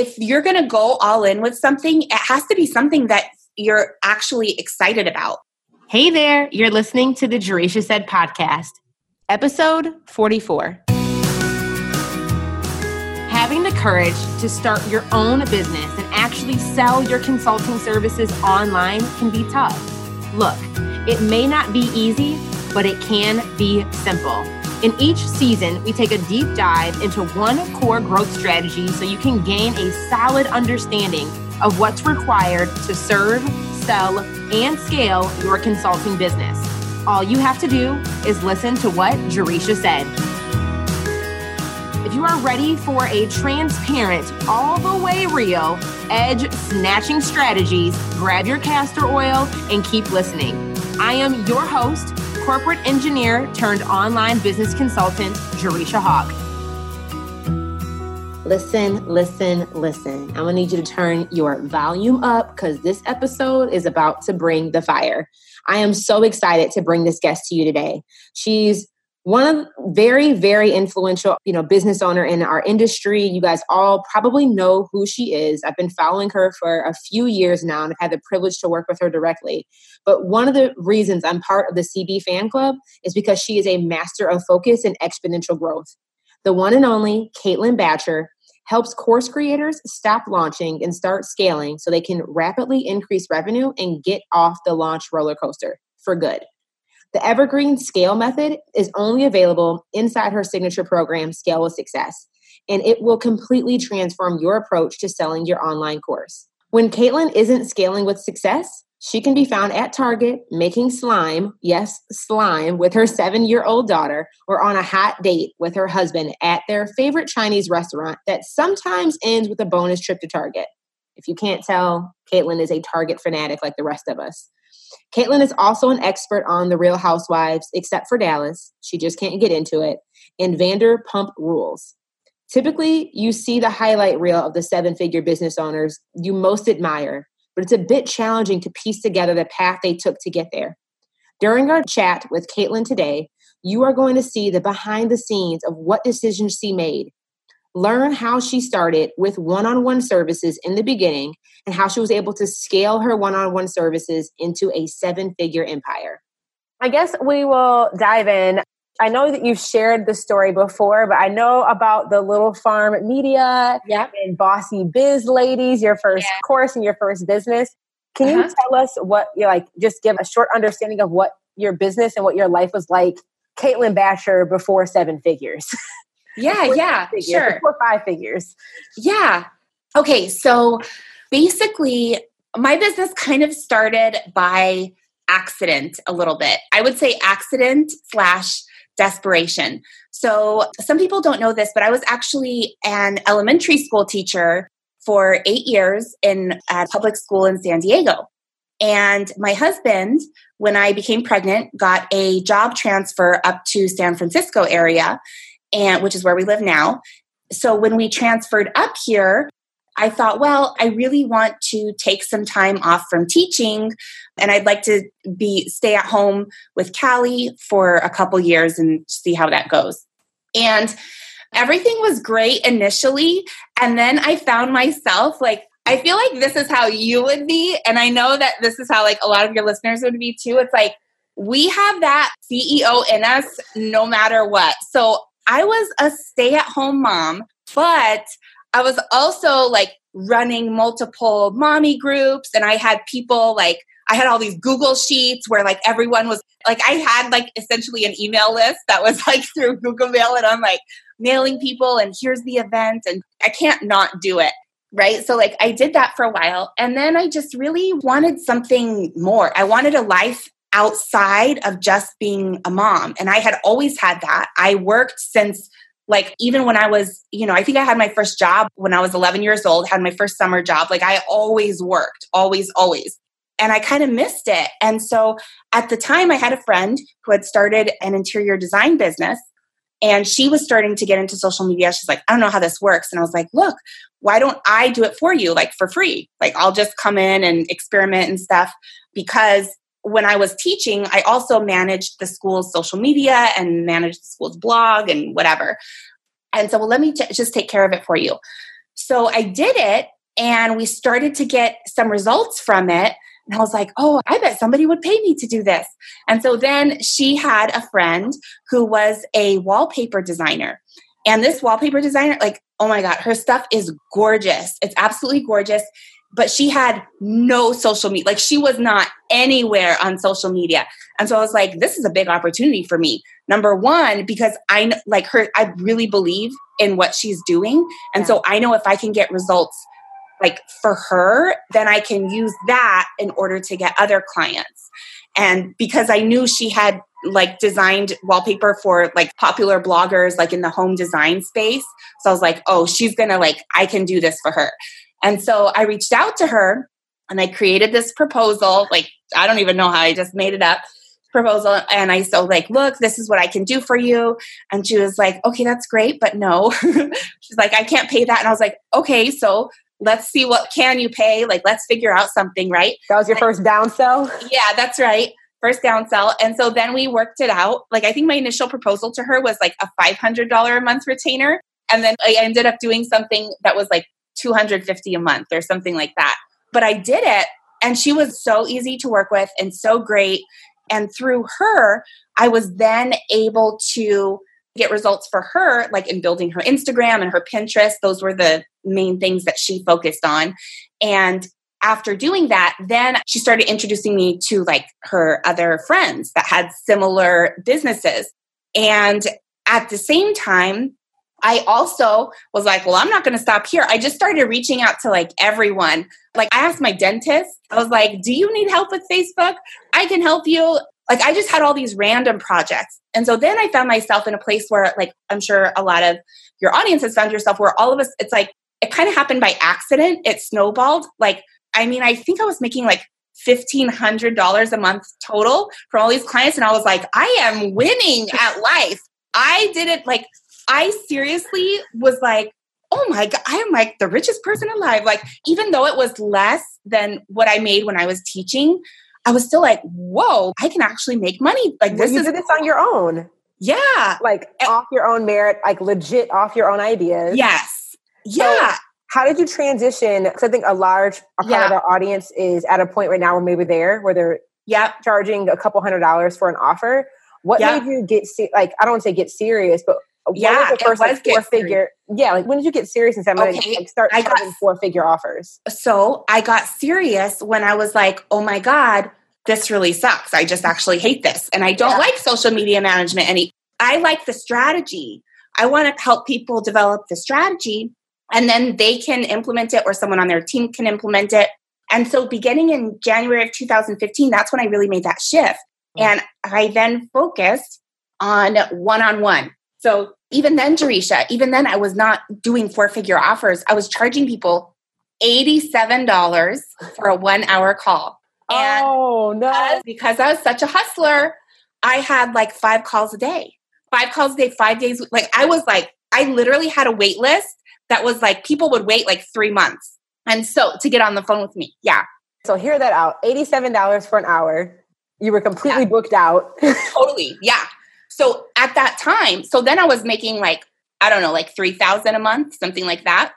if you're going to go all in with something, it has to be something that you're actually excited about. Hey there, you're listening to the Jerisha Said podcast, episode 44. Having the courage to start your own business and actually sell your consulting services online can be tough. Look, it may not be easy, but it can be simple. In each season, we take a deep dive into one core growth strategy so you can gain a solid understanding of what's required to serve, sell, and scale your consulting business. All you have to do is listen to what Jerisha said. If you are ready for a transparent, all the way real, edge snatching strategies, grab your castor oil and keep listening. I am your host, corporate engineer turned online business consultant, Jerisha Hawk. Listen, listen, listen. I'm gonna need you to turn your volume up because this episode is about to bring the fire. I am so excited to bring this guest to you today. She's one of very very influential you know business owner in our industry. You guys all probably know who she is. I've been following her for a few years now and i've had the privilege to work with her directly. But one of the reasons i'm part of the cb fan club is because she is a master of focus and exponential growth. The one and only Caitlin Bacher helps course creators stop launching and start scaling so they can rapidly increase revenue and get off the launch roller coaster for good the Evergreen Scale method is only available inside her signature program, Scale with Success, and it will completely transform your approach to selling your online course. When Caitlin isn't scaling with success, she can be found at Target making slime, yes, slime, with her seven year old daughter or on a hot date with her husband at their favorite Chinese restaurant that sometimes ends with a bonus trip to Target. If you can't tell, Caitlin is a Target fanatic like the rest of us. Caitlin is also an expert on The Real Housewives, except for Dallas. She just can't get into it. And Vanderpump Rules. Typically, you see the highlight reel of the seven figure business owners you most admire, but it's a bit challenging to piece together the path they took to get there. During our chat with Caitlin today, you are going to see the behind the scenes of what decisions she made, learn how she started with one on one services in the beginning and how she was able to scale her one on one services into a seven figure empire. I guess we will dive in. I know that you've shared the story before, but I know about the Little Farm Media yep. and Bossy Biz Ladies, your first yeah. course and your first business. Can uh-huh. you tell us what you like? Just give a short understanding of what your business and what your life was like, Caitlin Bacher before seven figures. Yeah, yeah, figures, sure. Four five figures. Yeah. Okay, so basically, my business kind of started by accident a little bit. I would say accident slash desperation. So, some people don't know this, but I was actually an elementary school teacher for eight years in a public school in San Diego. And my husband, when I became pregnant, got a job transfer up to San Francisco area and which is where we live now. So when we transferred up here, I thought, well, I really want to take some time off from teaching and I'd like to be stay at home with Callie for a couple years and see how that goes. And everything was great initially and then I found myself like I feel like this is how you would be and I know that this is how like a lot of your listeners would be too. It's like we have that CEO in us no matter what. So I was a stay at home mom, but I was also like running multiple mommy groups and I had people like I had all these Google sheets where like everyone was like I had like essentially an email list that was like through Google Mail and I'm like mailing people and here's the event and I can't not do it. Right. So like I did that for a while and then I just really wanted something more. I wanted a life outside of just being a mom. And I had always had that. I worked since like even when I was, you know, I think I had my first job when I was 11 years old, had my first summer job. Like I always worked, always, always. And I kind of missed it. And so at the time, I had a friend who had started an interior design business and she was starting to get into social media. She's like, I don't know how this works. And I was like, look, why don't I do it for you, like for free? Like I'll just come in and experiment and stuff because when I was teaching, I also managed the school's social media and managed the school's blog and whatever. And so, well, let me t- just take care of it for you. So I did it and we started to get some results from it. And I was like, oh, I bet somebody would pay me to do this. And so then she had a friend who was a wallpaper designer. And this wallpaper designer, like, oh my God, her stuff is gorgeous. It's absolutely gorgeous. But she had no social media. Like, she was not anywhere on social media. And so I was like, this is a big opportunity for me. Number one, because I like her, I really believe in what she's doing. And yeah. so I know if I can get results like for her, then I can use that in order to get other clients. And because I knew she had like designed wallpaper for like popular bloggers, like in the home design space. So I was like, oh, she's gonna like, I can do this for her. And so I reached out to her and I created this proposal. Like, I don't even know how I just made it up proposal and I so like, look, this is what I can do for you. And she was like, okay, that's great, but no. She's like, I can't pay that. And I was like, okay, so let's see what can you pay like let's figure out something right that was your and, first down sell yeah that's right first down sell and so then we worked it out like i think my initial proposal to her was like a $500 a month retainer and then i ended up doing something that was like 250 a month or something like that but i did it and she was so easy to work with and so great and through her i was then able to get results for her, like in building her Instagram and her Pinterest. Those were the main things that she focused on. And after doing that, then she started introducing me to like her other friends that had similar businesses. And at the same time, I also was like, well, I'm not going to stop here. I just started reaching out to like everyone. Like, I asked my dentist, I was like, do you need help with Facebook? I can help you like I just had all these random projects. And so then I found myself in a place where, like, I'm sure a lot of your audience has found yourself where all of us, it's like, it kind of happened by accident. It snowballed. Like, I mean, I think I was making like $1,500 a month total for all these clients. And I was like, I am winning at life. I didn't like, I seriously was like, oh my God, I am like the richest person alive. Like, even though it was less than what I made when I was teaching, I was still like, whoa, I can actually make money. Like this you is did this on your own. Yeah. Like and, off your own merit, like legit off your own ideas. Yes. Yeah. So how did you transition? Because I think a large a part yeah. of our audience is at a point right now where maybe there where they're yeah charging a couple hundred dollars for an offer. What made you get like I don't want to say get serious, but yeah, was the first like, four figure? Yeah, like when did you get serious and okay, like, start I got, four figure offers? So I got serious when I was like, oh my god, this really sucks. I just actually hate this, and I don't yeah. like social media management. Any, I like the strategy. I want to help people develop the strategy, and then they can implement it, or someone on their team can implement it. And so, beginning in January of 2015, that's when I really made that shift. Mm-hmm. And I then focused on one on one. So even then, Jerisha, even then, I was not doing four figure offers. I was charging people $87 for a one hour call. And oh, no. Because I was such a hustler, I had like five calls a day, five calls a day, five days. Like I was like, I literally had a wait list that was like people would wait like three months. And so to get on the phone with me. Yeah. So hear that out $87 for an hour. You were completely yeah. booked out. totally. Yeah. So at that time, so then I was making like, I don't know, like 3000 a month, something like that.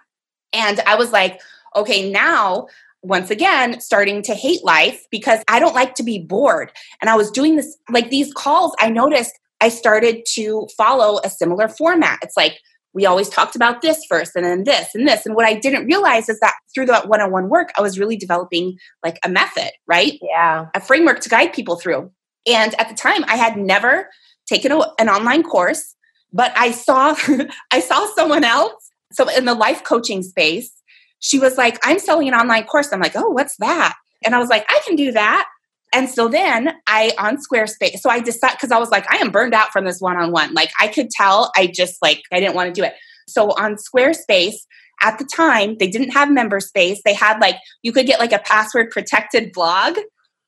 And I was like, okay, now once again starting to hate life because I don't like to be bored. And I was doing this like these calls, I noticed I started to follow a similar format. It's like we always talked about this first and then this and this. And what I didn't realize is that through that one on one work, I was really developing like a method, right? Yeah. A framework to guide people through. And at the time, I had never taken a, an online course, but I saw I saw someone else. So in the life coaching space, she was like, "I'm selling an online course." I'm like, "Oh, what's that?" And I was like, "I can do that." And so then I on Squarespace. So I decided because I was like, I am burned out from this one-on-one. Like I could tell I just like I didn't want to do it. So on Squarespace, at the time, they didn't have member space. They had like you could get like a password protected blog.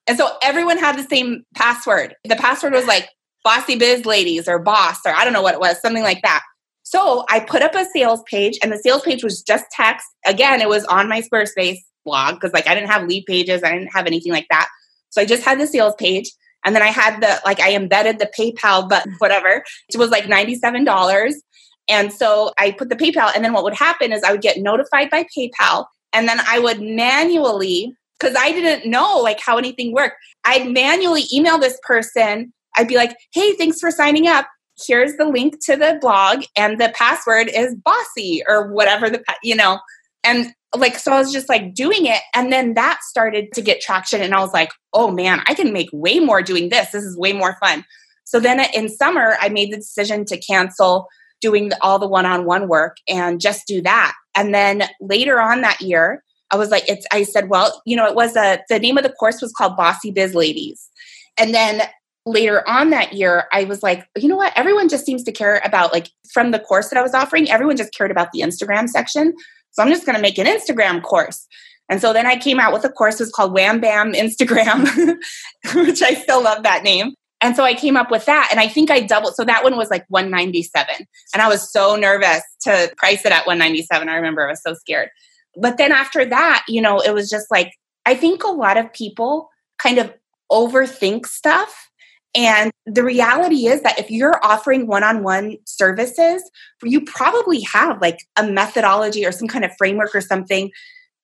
And so everyone had the same password. The password was like Bossy Biz Ladies or Boss or I don't know what it was, something like that. So I put up a sales page and the sales page was just text. Again, it was on my Squarespace blog because like I didn't have lead pages, I didn't have anything like that. So I just had the sales page and then I had the like I embedded the PayPal button, mm-hmm. whatever. It was like $97. And so I put the PayPal, and then what would happen is I would get notified by PayPal, and then I would manually, because I didn't know like how anything worked, I'd manually email this person. I'd be like, hey, thanks for signing up. Here's the link to the blog, and the password is bossy or whatever the, you know. And like, so I was just like doing it. And then that started to get traction. And I was like, oh man, I can make way more doing this. This is way more fun. So then in summer, I made the decision to cancel doing all the one-on-one work and just do that. And then later on that year, I was like, it's, I said, well, you know, it was a, the name of the course was called Bossy Biz Ladies. And then later on that year, I was like, you know what? Everyone just seems to care about, like, from the course that I was offering, everyone just cared about the Instagram section. So I'm just going to make an Instagram course. And so then I came out with a course, it was called Wham Bam Instagram, which I still love that name. And so I came up with that and I think I doubled. So that one was like 197. And I was so nervous to price it at 197. I remember I was so scared. But then after that, you know, it was just like, I think a lot of people kind of overthink stuff. And the reality is that if you're offering one on one services, you probably have like a methodology or some kind of framework or something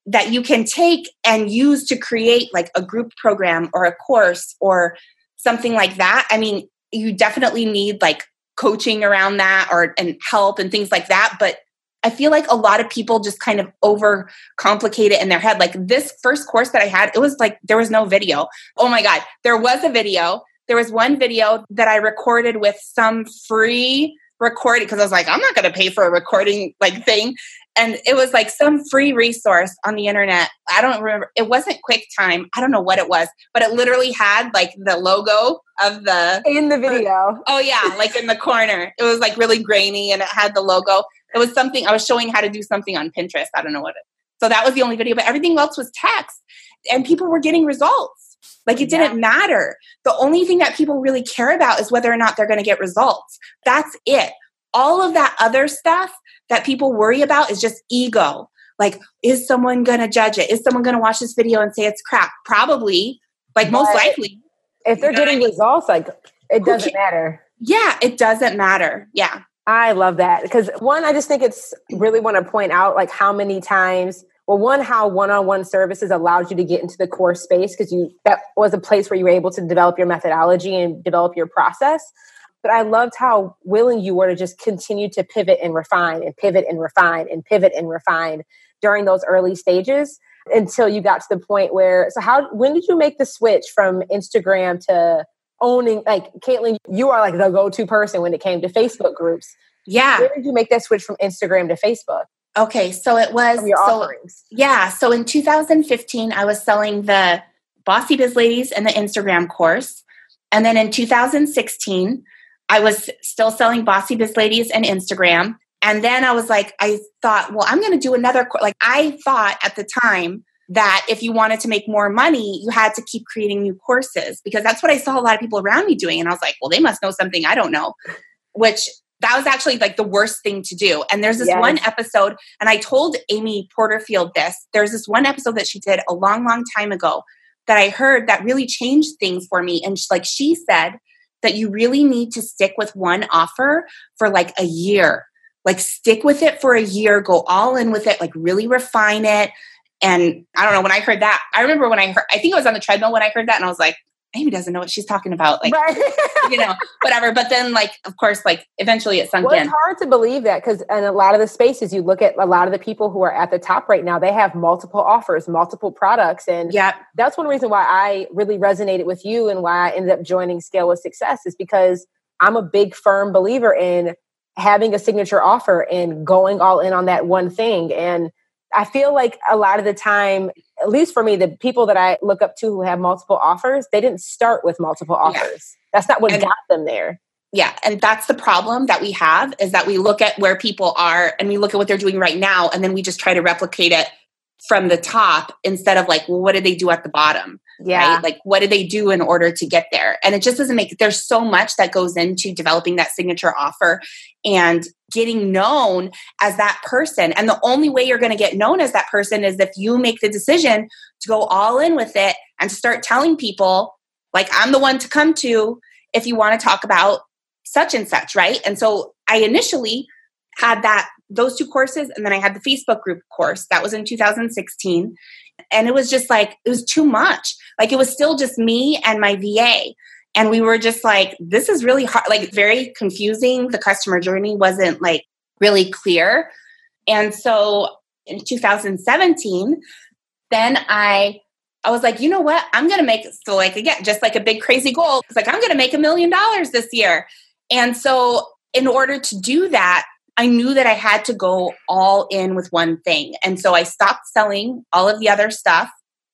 that you can take and use to create like a group program or a course or something like that, I mean, you definitely need like coaching around that or and help and things like that. But I feel like a lot of people just kind of over complicate it in their head. Like this first course that I had, it was like there was no video. Oh my God, there was a video. There was one video that I recorded with some free recording because I was like, I'm not going to pay for a recording like thing and it was like some free resource on the internet. I don't remember. It wasn't QuickTime. I don't know what it was, but it literally had like the logo of the in the video. Oh yeah, like in the corner. It was like really grainy and it had the logo. It was something I was showing how to do something on Pinterest. I don't know what it. So that was the only video, but everything else was text, and people were getting results. Like it didn't yeah. matter. The only thing that people really care about is whether or not they're going to get results. That's it. All of that other stuff that people worry about is just ego. Like, is someone going to judge it? Is someone going to watch this video and say it's crap? Probably, like but most likely. If they're getting results, like it doesn't matter. Yeah, it doesn't matter. Yeah. I love that because one, I just think it's really want to point out like how many times well one how one-on-one services allowed you to get into the core space because you that was a place where you were able to develop your methodology and develop your process but I loved how willing you were to just continue to pivot and refine and pivot and refine and pivot and refine during those early stages until you got to the point where so how when did you make the switch from Instagram to owning like Caitlin, you are like the go-to person when it came to Facebook groups. Yeah. Where did you make that switch from Instagram to Facebook? Okay, so it was from your so, offerings. Yeah, so in 2015 I was selling the Bossy Biz Ladies and the Instagram course. And then in 2016 I was still selling Bossy Biz Ladies and Instagram. And then I was like, I thought, well, I'm going to do another. Course. Like, I thought at the time that if you wanted to make more money, you had to keep creating new courses because that's what I saw a lot of people around me doing. And I was like, well, they must know something I don't know, which that was actually like the worst thing to do. And there's this yes. one episode, and I told Amy Porterfield this. There's this one episode that she did a long, long time ago that I heard that really changed things for me. And she, like she said, that you really need to stick with one offer for like a year. Like stick with it for a year, go all in with it, like really refine it. And I don't know, when I heard that, I remember when I heard, I think I was on the treadmill when I heard that, and I was like, Amy doesn't know what she's talking about. Like, right. you know, whatever. But then, like, of course, like eventually it sunk well, in. It's hard to believe that because in a lot of the spaces, you look at a lot of the people who are at the top right now, they have multiple offers, multiple products. And yeah, that's one reason why I really resonated with you and why I ended up joining Scale with Success is because I'm a big, firm believer in having a signature offer and going all in on that one thing. And I feel like a lot of the time, at least for me, the people that I look up to who have multiple offers, they didn't start with multiple offers. Yeah. That's not what and, got them there. Yeah, and that's the problem that we have is that we look at where people are and we look at what they're doing right now and then we just try to replicate it from the top instead of like, well, what did they do at the bottom? Yeah. Right? Like, what do they do in order to get there? And it just doesn't make, there's so much that goes into developing that signature offer and getting known as that person. And the only way you're going to get known as that person is if you make the decision to go all in with it and start telling people, like, I'm the one to come to if you want to talk about such and such, right? And so I initially had that those two courses and then I had the Facebook group course. That was in 2016. And it was just like it was too much. Like it was still just me and my VA. And we were just like this is really hard like very confusing. The customer journey wasn't like really clear. And so in 2017, then I I was like, you know what? I'm to make so like again, just like a big crazy goal. It's like I'm to make a million dollars this year. And so in order to do that, I knew that I had to go all in with one thing. And so I stopped selling all of the other stuff.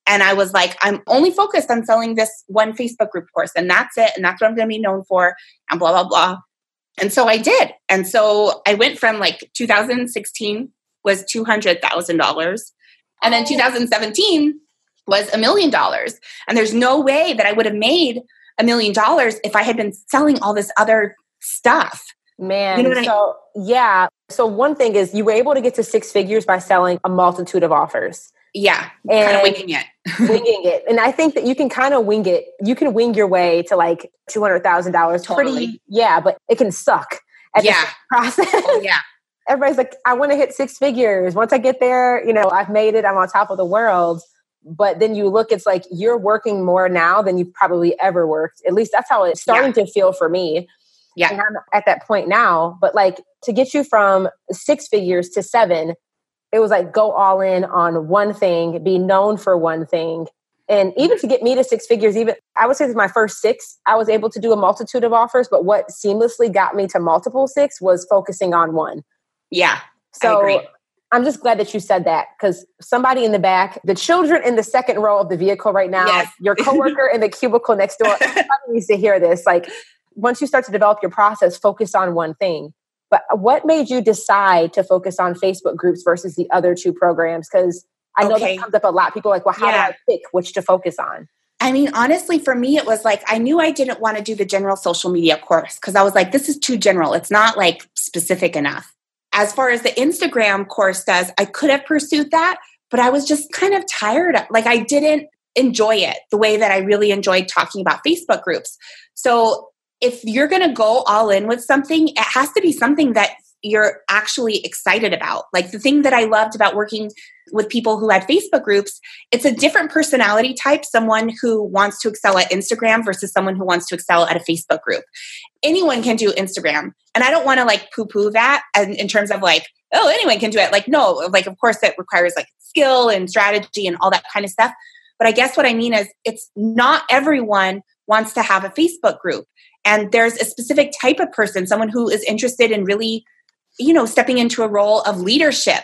And I was like, I'm only focused on selling this one Facebook group course, and that's it. And that's what I'm going to be known for, and blah, blah, blah. And so I did. And so I went from like 2016 was $200,000. And then 2017 was a million dollars. And there's no way that I would have made a million dollars if I had been selling all this other stuff. Man, you know so I yeah. So one thing is you were able to get to six figures by selling a multitude of offers. Yeah, and kind of winging it. winging it. And I think that you can kind of wing it. You can wing your way to like $200,000 totally. pretty. Yeah, but it can suck at yeah. the process. Oh, yeah. Everybody's like, I want to hit six figures. Once I get there, you know, I've made it. I'm on top of the world. But then you look, it's like you're working more now than you've probably ever worked. At least that's how it's starting yeah. to feel for me. Yeah. And I'm at that point now. But like to get you from six figures to seven, it was like go all in on one thing, be known for one thing. And even to get me to six figures, even I would say my first six, I was able to do a multitude of offers. But what seamlessly got me to multiple six was focusing on one. Yeah. So I'm just glad that you said that because somebody in the back, the children in the second row of the vehicle right now, yes. your coworker in the cubicle next door, needs to hear this. Like, once you start to develop your process, focus on one thing. But what made you decide to focus on Facebook groups versus the other two programs? Because I know okay. that comes up a lot. People like, well, how yeah. do I pick which to focus on? I mean, honestly, for me, it was like I knew I didn't want to do the general social media course because I was like, this is too general. It's not like specific enough. As far as the Instagram course does, I could have pursued that, but I was just kind of tired. Like, I didn't enjoy it the way that I really enjoyed talking about Facebook groups. So if you're going to go all in with something, it has to be something that you're actually excited about. Like the thing that I loved about working with people who had Facebook groups, it's a different personality type, someone who wants to excel at Instagram versus someone who wants to excel at a Facebook group. Anyone can do Instagram. And I don't want to like poo poo that in terms of like, oh, anyone can do it. Like, no, like, of course, it requires like skill and strategy and all that kind of stuff. But I guess what I mean is it's not everyone wants to have a Facebook group. And there's a specific type of person, someone who is interested in really, you know, stepping into a role of leadership,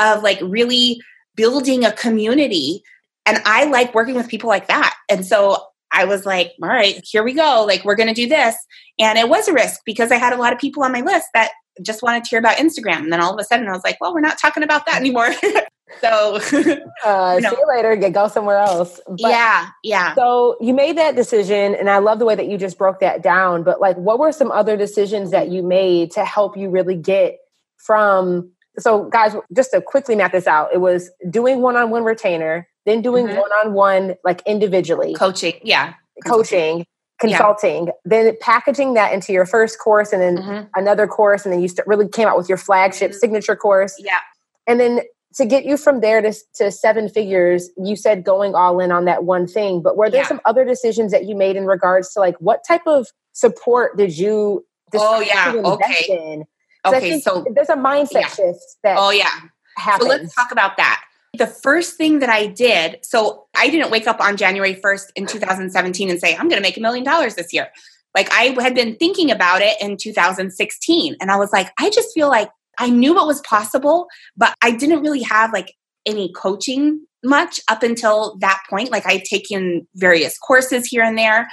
of like really building a community. And I like working with people like that. And so I was like, all right, here we go. Like, we're going to do this. And it was a risk because I had a lot of people on my list that just wanted to hear about Instagram. And then all of a sudden I was like, well, we're not talking about that anymore. So, uh, you know. see you later. Get go somewhere else. But, yeah, yeah. So you made that decision, and I love the way that you just broke that down. But like, what were some other decisions that you made to help you really get from? So, guys, just to quickly map this out, it was doing one-on-one retainer, then doing mm-hmm. one-on-one like individually coaching. Yeah, coaching. Consulting, yeah. then packaging that into your first course, and then mm-hmm. another course, and then you really came out with your flagship mm-hmm. signature course. Yeah, and then to get you from there to, to seven figures, you said going all in on that one thing, but were there yeah. some other decisions that you made in regards to like what type of support did you Oh yeah, okay. In? Okay, so there's a mindset yeah. shift that Oh yeah. Happens. So let's talk about that. The first thing that I did, so I didn't wake up on January 1st in 2017 and say, I'm going to make a million dollars this year. Like I had been thinking about it in 2016 and I was like, I just feel like I knew what was possible, but I didn't really have like any coaching much up until that point. Like I'd taken various courses here and there.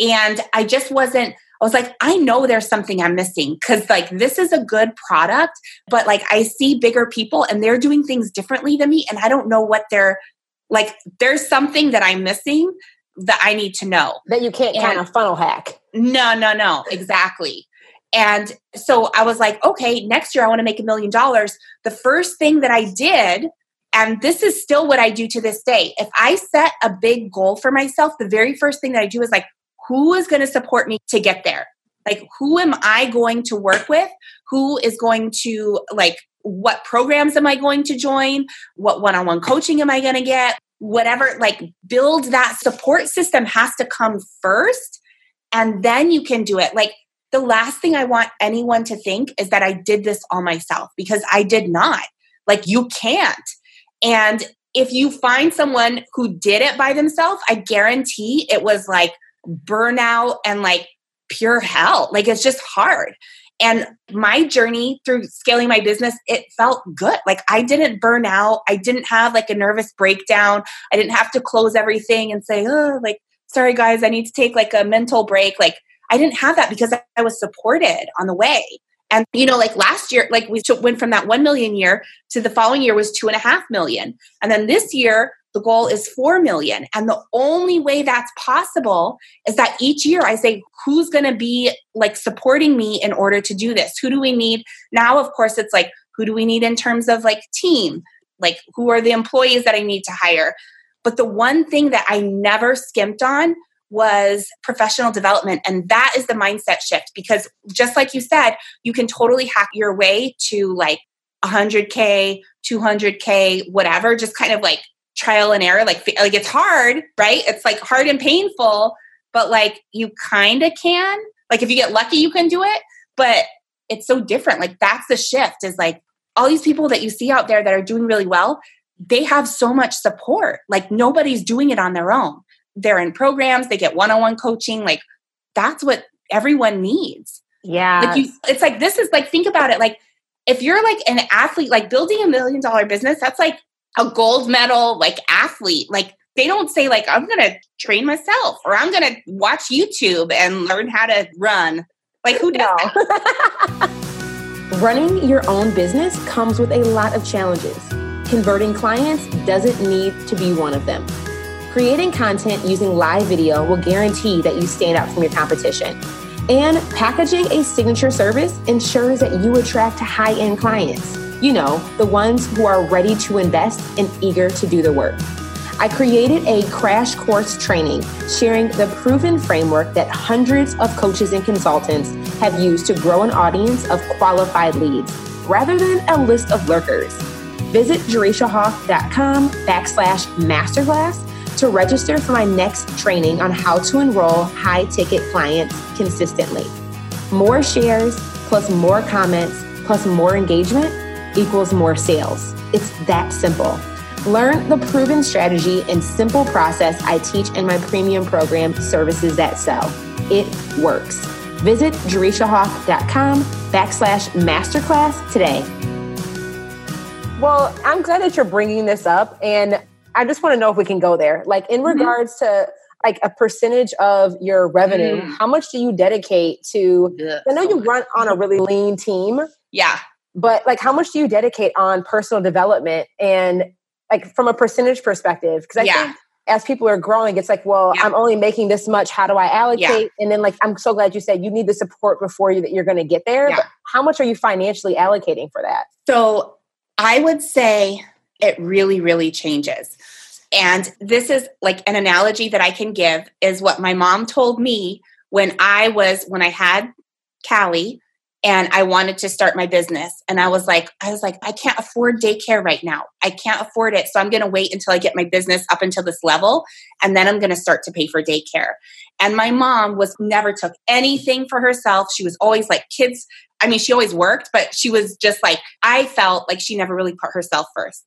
And I just wasn't, I was like, I know there's something I'm missing because like this is a good product, but like I see bigger people and they're doing things differently than me. And I don't know what they're like, there's something that I'm missing that I need to know. That you can't and, kind of funnel hack. No, no, no, exactly. And so I was like, okay, next year I want to make a million dollars. The first thing that I did, and this is still what I do to this day, if I set a big goal for myself, the very first thing that I do is like, who is going to support me to get there? Like, who am I going to work with? Who is going to, like, what programs am I going to join? What one on one coaching am I going to get? Whatever, like, build that support system has to come first. And then you can do it. Like, the last thing I want anyone to think is that I did this all myself because I did not. Like, you can't. And if you find someone who did it by themselves, I guarantee it was like burnout and like pure hell. Like it's just hard. And my journey through scaling my business, it felt good. Like I didn't burn out. I didn't have like a nervous breakdown. I didn't have to close everything and say, oh, like, sorry guys, I need to take like a mental break. Like I didn't have that because I was supported on the way. And, you know, like last year, like we went from that 1 million year to the following year was two and a half million. And then this year, the goal is 4 million. And the only way that's possible is that each year I say, who's going to be like supporting me in order to do this? Who do we need? Now, of course, it's like, who do we need in terms of like team? Like, who are the employees that I need to hire? But the one thing that I never skimped on was professional development. And that is the mindset shift because just like you said, you can totally hack your way to like 100K, 200K, whatever, just kind of like trial and error. Like, like it's hard, right? It's like hard and painful, but like you kind of can. Like if you get lucky, you can do it. But it's so different. Like that's the shift is like all these people that you see out there that are doing really well, they have so much support. Like nobody's doing it on their own they're in programs, they get one-on-one coaching. Like that's what everyone needs. Yeah. Like you it's like this is like think about it like if you're like an athlete like building a million dollar business that's like a gold medal like athlete like they don't say like I'm going to train myself or I'm going to watch YouTube and learn how to run. Like who does no. Running your own business comes with a lot of challenges. Converting clients doesn't need to be one of them. Creating content using live video will guarantee that you stand out from your competition. And packaging a signature service ensures that you attract high end clients. You know, the ones who are ready to invest and eager to do the work. I created a crash course training sharing the proven framework that hundreds of coaches and consultants have used to grow an audience of qualified leads rather than a list of lurkers. Visit jerishahawk.com backslash masterclass to register for my next training on how to enroll high ticket clients consistently. More shares plus more comments plus more engagement equals more sales. It's that simple. Learn the proven strategy and simple process I teach in my premium program, Services That Sell. It works. Visit jerishahawk.com backslash masterclass today. Well, I'm glad that you're bringing this up. And I just want to know if we can go there. Like in mm-hmm. regards to like a percentage of your revenue, mm. how much do you dedicate to? Yeah, I know so you much. run on a really lean team. Yeah. But like, how much do you dedicate on personal development and like from a percentage perspective? Because I yeah. think as people are growing, it's like, well, yeah. I'm only making this much. How do I allocate? And then, like, I'm so glad you said you need the support before you that you're going to get there. But how much are you financially allocating for that? So I would say it really, really changes. And this is like an analogy that I can give is what my mom told me when I was, when I had Callie and I wanted to start my business. And I was like, I was like, I can't afford daycare right now. I can't afford it. So I'm going to wait until I get my business up until this level. And then I'm going to start to pay for daycare. And my mom was never took anything for herself. She was always like, kids, I mean, she always worked, but she was just like, I felt like she never really put herself first.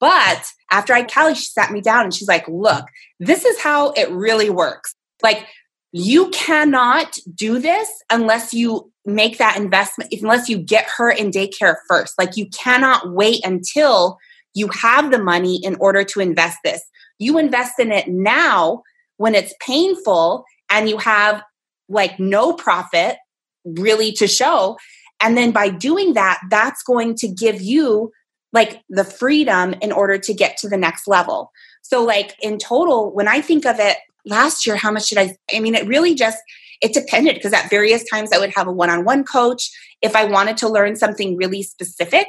But after I Callie, she sat me down and she's like, look, this is how it really works. Like, you cannot do this unless you make that investment, unless you get her in daycare first. Like, you cannot wait until you have the money in order to invest this. You invest in it now when it's painful and you have like no profit really to show. And then by doing that, that's going to give you like the freedom in order to get to the next level. So like in total, when I think of it last year, how much did I, I mean, it really just, it depended because at various times I would have a one-on-one coach. If I wanted to learn something really specific,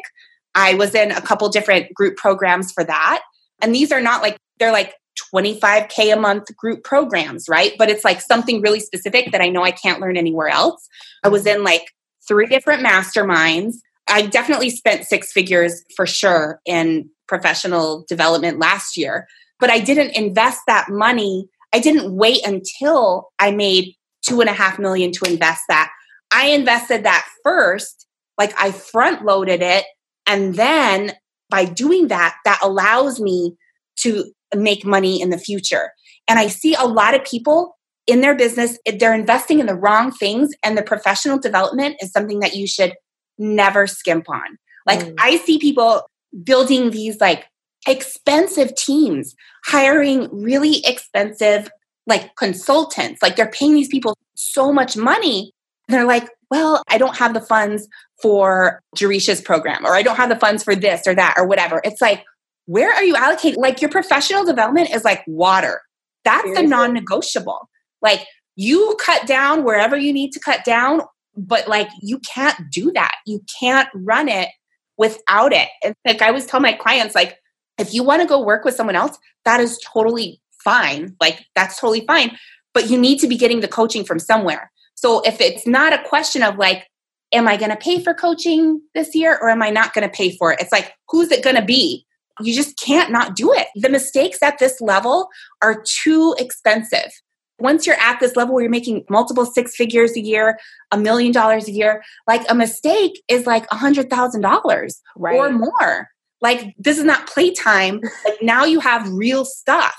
I was in a couple different group programs for that. And these are not like, they're like 25K a month group programs, right? But it's like something really specific that I know I can't learn anywhere else. I was in like three different masterminds. I definitely spent six figures for sure in professional development last year, but I didn't invest that money. I didn't wait until I made two and a half million to invest that. I invested that first, like I front loaded it. And then by doing that, that allows me to make money in the future. And I see a lot of people in their business, they're investing in the wrong things, and the professional development is something that you should never skimp on. Like, mm. I see people building these like expensive teams, hiring really expensive like consultants. Like, they're paying these people so much money. And they're like, well, I don't have the funds for Jerisha's program, or I don't have the funds for this or that or whatever. It's like, where are you allocating? Like your professional development is like water. That's Seriously? the non negotiable. Like you cut down wherever you need to cut down, but like you can't do that. You can't run it without it. And like I always tell my clients, like, if you want to go work with someone else, that is totally fine. Like that's totally fine. But you need to be getting the coaching from somewhere. So if it's not a question of like, am I going to pay for coaching this year or am I not going to pay for it? It's like, who's it going to be? you just can't not do it. The mistakes at this level are too expensive. Once you're at this level where you're making multiple six figures a year, a million dollars a year, like a mistake is like a hundred thousand dollars right. or more. Like this is not playtime. like now you have real stuff.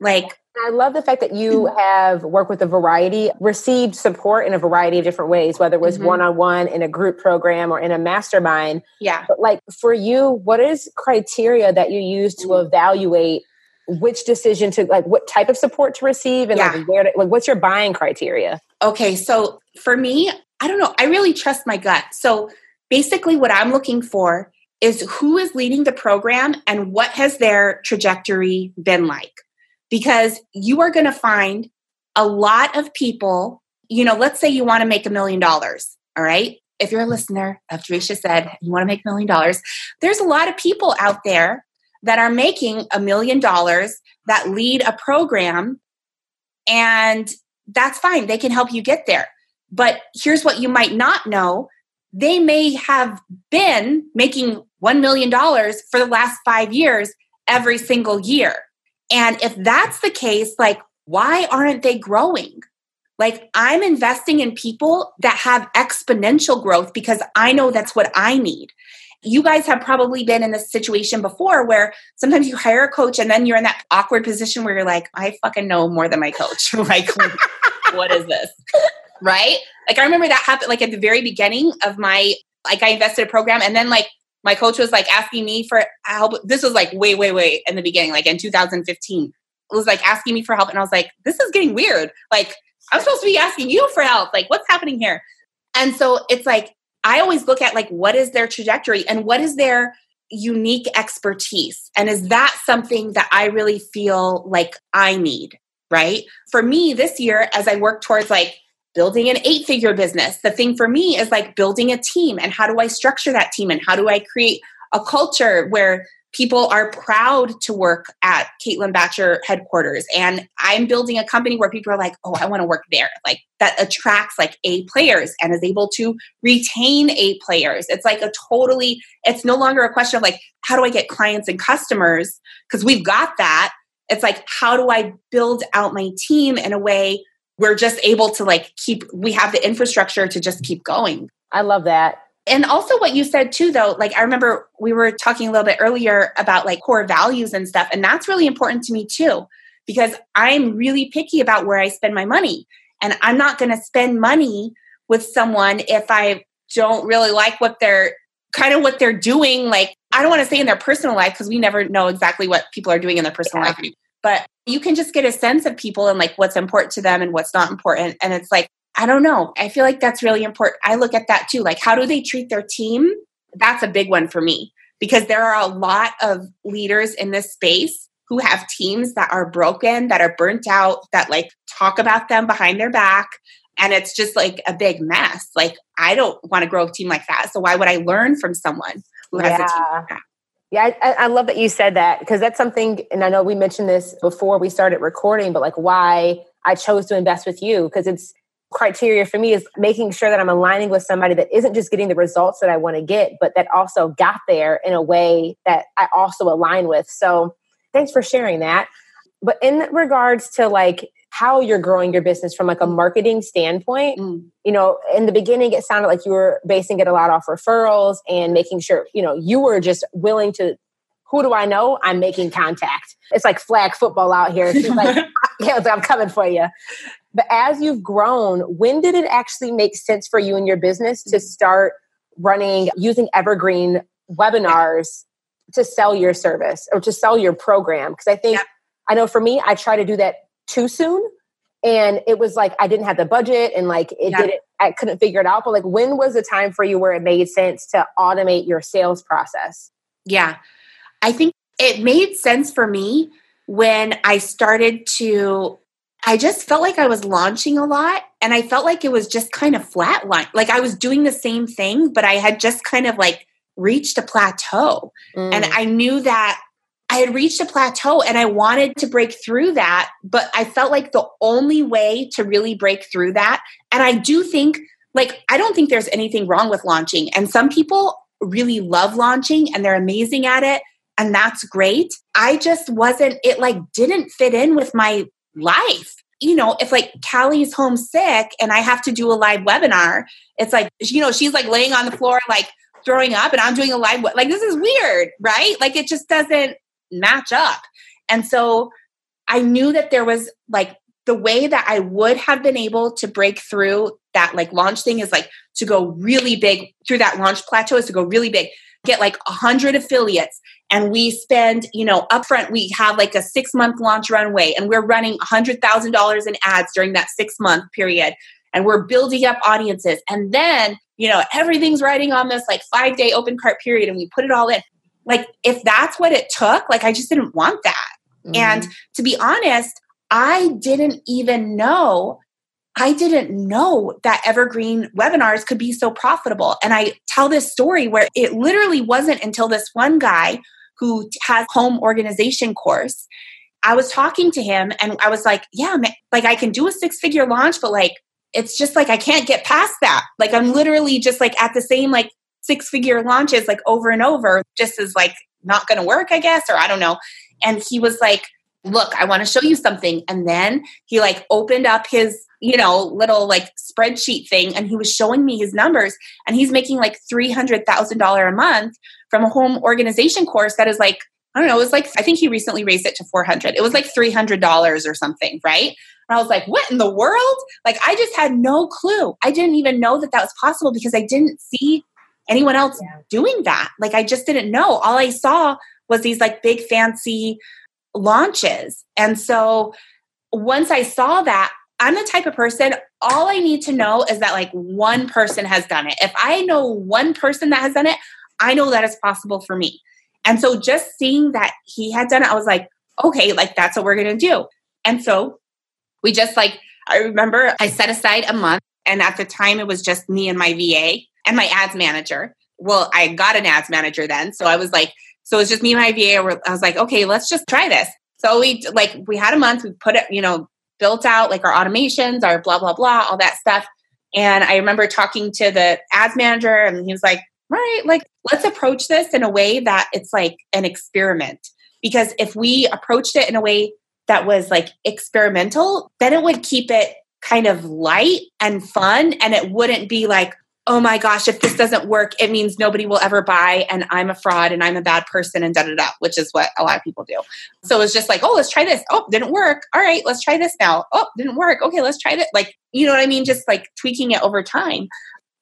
Like I love the fact that you mm-hmm. have worked with a variety, received support in a variety of different ways, whether it was one on one in a group program or in a mastermind. Yeah. But like for you, what is criteria that you use to mm-hmm. evaluate which decision to like what type of support to receive and yeah. like where to, like what's your buying criteria? Okay, so for me, I don't know. I really trust my gut. So basically, what I'm looking for is who is leading the program and what has their trajectory been like because you are going to find a lot of people, you know, let's say you want to make a million dollars, all right? If you're a listener of Jerisha said you want to make a million dollars, there's a lot of people out there that are making a million dollars that lead a program and that's fine. They can help you get there. But here's what you might not know. They may have been making $1 million for the last five years every single year. And if that's the case, like, why aren't they growing? Like, I'm investing in people that have exponential growth because I know that's what I need. You guys have probably been in this situation before where sometimes you hire a coach and then you're in that awkward position where you're like, I fucking know more than my coach. like, what is this? Right? Like, I remember that happened like at the very beginning of my, like, I invested a program and then like my coach was like asking me for help. This was like way, way, way in the beginning, like in 2015. It was like asking me for help. And I was like, this is getting weird. Like, I'm supposed to be asking you for help. Like, what's happening here? And so it's like, I always look at like, what is their trajectory and what is their unique expertise? And is that something that I really feel like I need? Right. For me this year, as I work towards like building an eight figure business. The thing for me is like building a team and how do I structure that team and how do I create a culture where people are proud to work at Caitlin Bacher headquarters. And I'm building a company where people are like, oh, I want to work there. Like that attracts like A players and is able to retain A players. It's like a totally, it's no longer a question of like, how do I get clients and customers? Because we've got that. It's like, how do I build out my team in a way we're just able to like keep we have the infrastructure to just keep going i love that and also what you said too though like i remember we were talking a little bit earlier about like core values and stuff and that's really important to me too because i'm really picky about where i spend my money and i'm not going to spend money with someone if i don't really like what they're kind of what they're doing like i don't want to say in their personal life because we never know exactly what people are doing in their personal yeah. life but you can just get a sense of people and like what's important to them and what's not important. And it's like, I don't know. I feel like that's really important. I look at that too. Like, how do they treat their team? That's a big one for me because there are a lot of leaders in this space who have teams that are broken, that are burnt out, that like talk about them behind their back. And it's just like a big mess. Like, I don't want to grow a team like that. So, why would I learn from someone who has yeah. a team like that? Yeah, I, I love that you said that because that's something, and I know we mentioned this before we started recording, but like why I chose to invest with you because it's criteria for me is making sure that I'm aligning with somebody that isn't just getting the results that I want to get, but that also got there in a way that I also align with. So thanks for sharing that. But in regards to like how you're growing your business from like a marketing standpoint, mm. you know, in the beginning it sounded like you were basing it a lot off referrals and making sure, you know, you were just willing to who do I know? I'm making contact. It's like flag football out here. She's like, yeah, I'm coming for you. But as you've grown, when did it actually make sense for you and your business to mm-hmm. start running using evergreen webinars to sell your service or to sell your program? Because I think, I know for me, I try to do that too soon. And it was like I didn't have the budget and like it didn't, I couldn't figure it out. But like, when was the time for you where it made sense to automate your sales process? Yeah. I think it made sense for me when I started to I just felt like I was launching a lot and I felt like it was just kind of flatline. Like I was doing the same thing, but I had just kind of like reached a plateau. Mm. And I knew that I had reached a plateau and I wanted to break through that. But I felt like the only way to really break through that, and I do think, like, I don't think there's anything wrong with launching. And some people really love launching and they're amazing at it and that's great. I just wasn't, it like didn't fit in with my life. You know, if like Callie's homesick and I have to do a live webinar, it's like, you know, she's like laying on the floor, like throwing up, and I'm doing a live, like, this is weird, right? Like, it just doesn't match up. And so I knew that there was like the way that I would have been able to break through that like launch thing is like to go really big through that launch plateau is to go really big, get like a hundred affiliates, and we spend, you know, upfront, we have like a six month launch runway and we're running $100,000 in ads during that six month period. And we're building up audiences. And then, you know, everything's riding on this like five day open cart period and we put it all in. Like, if that's what it took, like, I just didn't want that. Mm-hmm. And to be honest, I didn't even know I didn't know that evergreen webinars could be so profitable. And I tell this story where it literally wasn't until this one guy who has home organization course. I was talking to him and I was like, yeah, man, like I can do a six figure launch, but like, it's just like I can't get past that. Like I'm literally just like at the same like six figure launches like over and over, just as like not to work, I guess, or I don't know. And he was like, look, I want to show you something. And then he like opened up his, you know, little like spreadsheet thing and he was showing me his numbers and he's making like $300,000 a month from a home organization course that is like, I don't know, it was like, I think he recently raised it to 400. It was like $300 or something, right? And I was like, what in the world? Like, I just had no clue. I didn't even know that that was possible because I didn't see anyone else yeah. doing that. Like, I just didn't know. All I saw was these like big fancy launches. And so once I saw that, I'm the type of person, all I need to know is that like one person has done it. If I know one person that has done it, I know that it's possible for me. And so just seeing that he had done it, I was like, okay, like that's what we're going to do. And so we just like, I remember I set aside a month, and at the time it was just me and my VA and my ads manager. Well, I got an ads manager then. So I was like, so it was just me and my VA. I was like, okay, let's just try this. So we like, we had a month, we put it, you know, built out like our automations, our blah, blah, blah, all that stuff. And I remember talking to the ads manager, and he was like, right, like let's approach this in a way that it's like an experiment. Because if we approached it in a way that was like experimental, then it would keep it kind of light and fun. And it wouldn't be like, oh my gosh, if this doesn't work, it means nobody will ever buy and I'm a fraud and I'm a bad person and da da da, which is what a lot of people do. So it's just like, oh, let's try this. Oh, didn't work. All right, let's try this now. Oh, didn't work. Okay, let's try it. Like, you know what I mean? Just like tweaking it over time.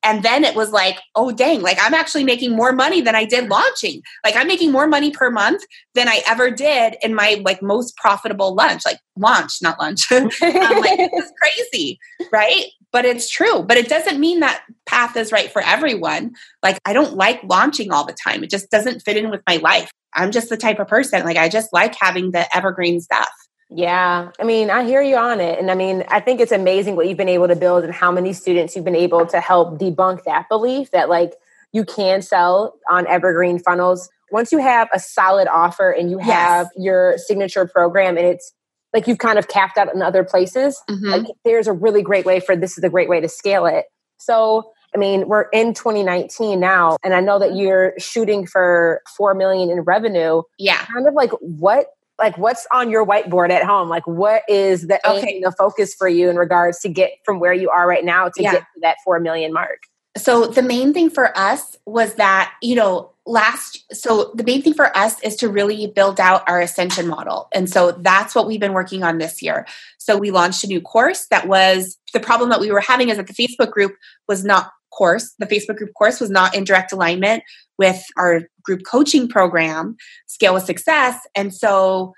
And then it was like, oh, dang, like I'm actually making more money than I did launching. Like I'm making more money per month than I ever did in my like most profitable lunch, like launch, not lunch. I'm like, this is crazy, right? But it's true. But it doesn't mean that path is right for everyone. Like I don't like launching all the time. It just doesn't fit in with my life. I'm just the type of person, like I just like having the evergreen stuff. Yeah. I mean, I hear you on it. And I mean, I think it's amazing what you've been able to build and how many students you've been able to help debunk that belief that like you can sell on evergreen funnels once you have a solid offer and you have yes. your signature program and it's like you've kind of capped out in other places, mm-hmm. like there's a really great way for this is a great way to scale it. So I mean, we're in 2019 now, and I know that you're shooting for four million in revenue. Yeah. Kind of like what like what's on your whiteboard at home? Like what is the okay. aim, the focus for you in regards to get from where you are right now to yeah. get to that four million mark? So the main thing for us was that, you know, last so the main thing for us is to really build out our ascension model and so that's what we've been working on this year so we launched a new course that was the problem that we were having is that the facebook group was not course the facebook group course was not in direct alignment with our group coaching program scale with success. And so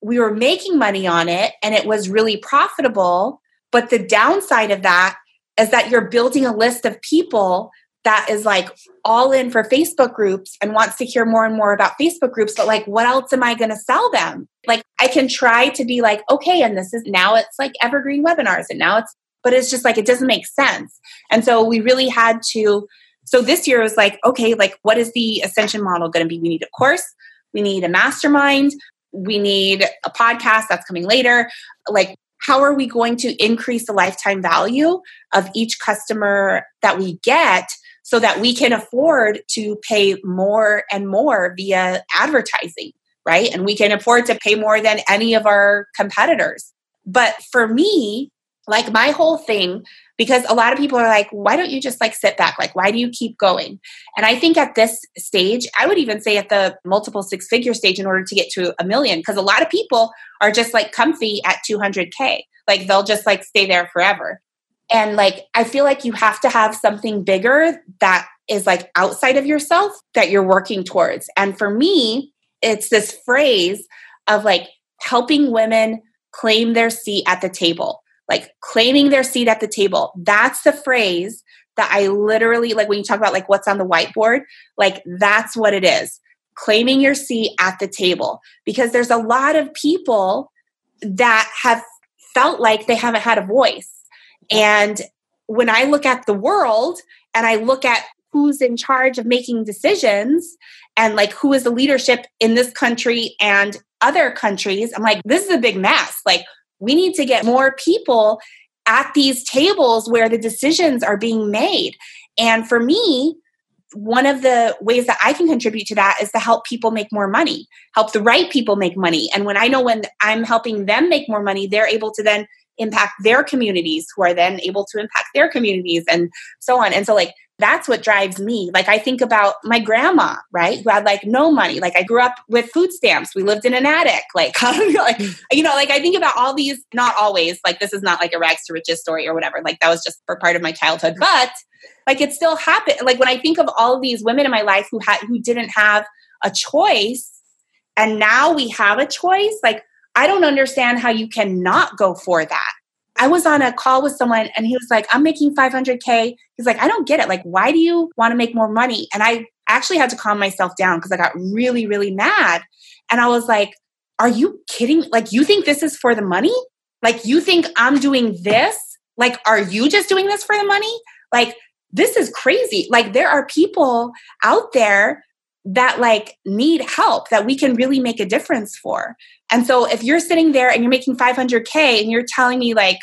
we were making money on it and it was really profitable. But the downside of that is that you're building a list of people that is like all in for Facebook groups and wants to hear more and more about Facebook groups, but like, what else am I going to sell them? Like, I can try to be like, okay, and this is now it's like evergreen webinars, and now it's, but it's just like, it doesn't make sense. And so we really had to, so this year was like, okay, like, what is the ascension model going to be? We need a course, we need a mastermind, we need a podcast that's coming later. Like, how are we going to increase the lifetime value of each customer that we get so that we can afford to pay more and more via advertising, right? And we can afford to pay more than any of our competitors. But for me, like my whole thing, because a lot of people are like, why don't you just like sit back? Like, why do you keep going? And I think at this stage, I would even say at the multiple six figure stage in order to get to a million, because a lot of people are just like comfy at 200K. Like they'll just like stay there forever. And like, I feel like you have to have something bigger that is like outside of yourself that you're working towards. And for me, it's this phrase of like helping women claim their seat at the table, like claiming their seat at the table. That's the phrase that I literally like when you talk about like what's on the whiteboard, like that's what it is claiming your seat at the table because there's a lot of people that have felt like they haven't had a voice and when I look at the world and I look at who's in charge of making decisions and like who is the leadership in this country and other countries, I'm like, this is a big mess. Like, we need to get more people at these tables where the decisions are being made. And for me, one of the ways that I can contribute to that is to help people make more money, help the right people make money. And when I know when I'm helping them make more money, they're able to then impact their communities who are then able to impact their communities and so on and so like that's what drives me. Like i think about my grandma right who had like no money. Like i grew up with food stamps. We lived in an attic. Like like mm. you know like i think about all these not always like this is not like a rags to riches story or whatever. Like that was just for part of my childhood. Mm. But like it still happened. Like when i think of all of these women in my life who had who didn't have a choice and now we have a choice like I don't understand how you cannot go for that. I was on a call with someone and he was like, I'm making 500K. He's like, I don't get it. Like, why do you want to make more money? And I actually had to calm myself down because I got really, really mad. And I was like, Are you kidding? Like, you think this is for the money? Like, you think I'm doing this? Like, are you just doing this for the money? Like, this is crazy. Like, there are people out there that like need help that we can really make a difference for. And so if you're sitting there and you're making 500k and you're telling me like,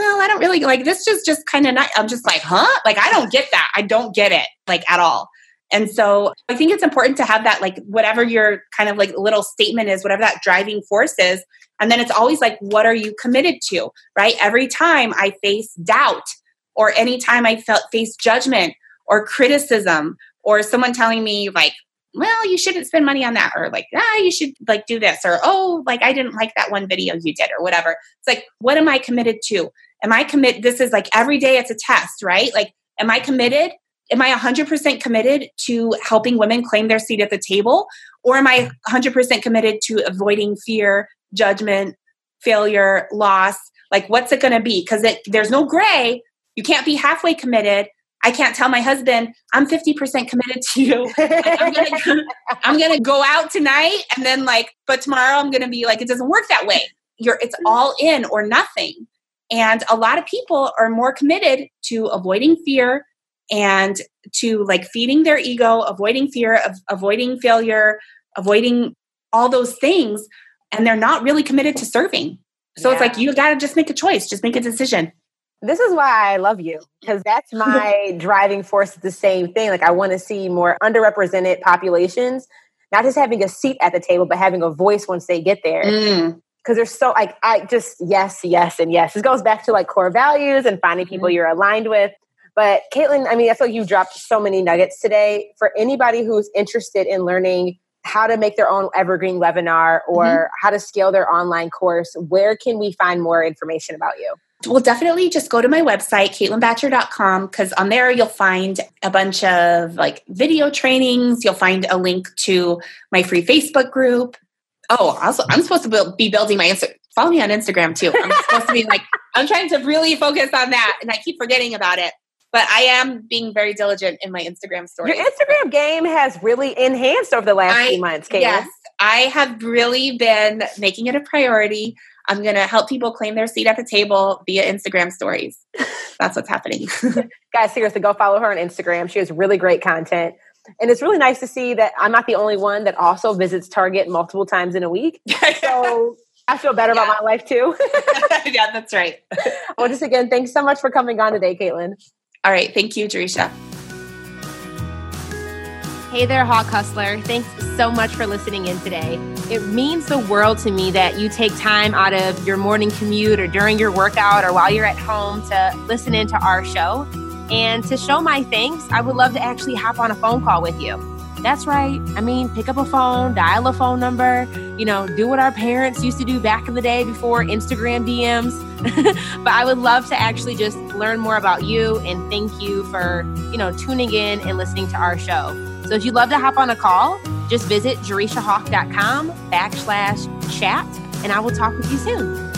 well, I don't really like this just just kind of not I'm just like, "Huh?" Like I don't get that. I don't get it like at all. And so I think it's important to have that like whatever your kind of like little statement is, whatever that driving force is, and then it's always like what are you committed to, right? Every time I face doubt or anytime I felt face judgment or criticism or someone telling me like well, you shouldn't spend money on that, or like, ah, you should like do this, or oh, like I didn't like that one video you did, or whatever. It's like, what am I committed to? Am I commit? This is like every day it's a test, right? Like, am I committed? Am I 100% committed to helping women claim their seat at the table? Or am I 100% committed to avoiding fear, judgment, failure, loss? Like, what's it going to be? Because there's no gray. You can't be halfway committed I can't tell my husband I'm 50% committed to you. Like, I'm, gonna, I'm gonna go out tonight and then like, but tomorrow I'm gonna be like, it doesn't work that way. You're it's all in or nothing. And a lot of people are more committed to avoiding fear and to like feeding their ego, avoiding fear, of avoiding failure, avoiding all those things, and they're not really committed to serving. So yeah. it's like you got to just make a choice, just make a decision. This is why I love you because that's my driving force. The same thing. Like I want to see more underrepresented populations, not just having a seat at the table, but having a voice once they get there. Mm because there's so like I just yes, yes, and yes. This goes back to like core values and finding people mm-hmm. you're aligned with. But Caitlin, I mean, I feel like you dropped so many nuggets today. For anybody who's interested in learning how to make their own evergreen webinar or mm-hmm. how to scale their online course, where can we find more information about you? Well, definitely just go to my website, CaitlinBacher.com, because on there you'll find a bunch of like video trainings. You'll find a link to my free Facebook group. Oh, also, I'm supposed to be building my Instagram. Follow me on Instagram too. I'm supposed to be like, I'm trying to really focus on that, and I keep forgetting about it. But I am being very diligent in my Instagram story. Your Instagram game has really enhanced over the last I, few months, Kate. Yes, I have really been making it a priority. I'm going to help people claim their seat at the table via Instagram stories. That's what's happening. Guys, seriously, go follow her on Instagram. She has really great content. And it's really nice to see that I'm not the only one that also visits Target multiple times in a week. So I feel better yeah. about my life too. yeah, that's right. well, just again, thanks so much for coming on today, Caitlin. All right. Thank you, Jerisha. Hey there, Hawk Hustler. Thanks so much for listening in today. It means the world to me that you take time out of your morning commute or during your workout or while you're at home to listen into our show. And to show my thanks, I would love to actually hop on a phone call with you. That's right. I mean, pick up a phone, dial a phone number, you know, do what our parents used to do back in the day before Instagram DMs. but I would love to actually just learn more about you and thank you for, you know, tuning in and listening to our show. So if you'd love to hop on a call, just visit jerishahawk.com backslash chat and I will talk with you soon.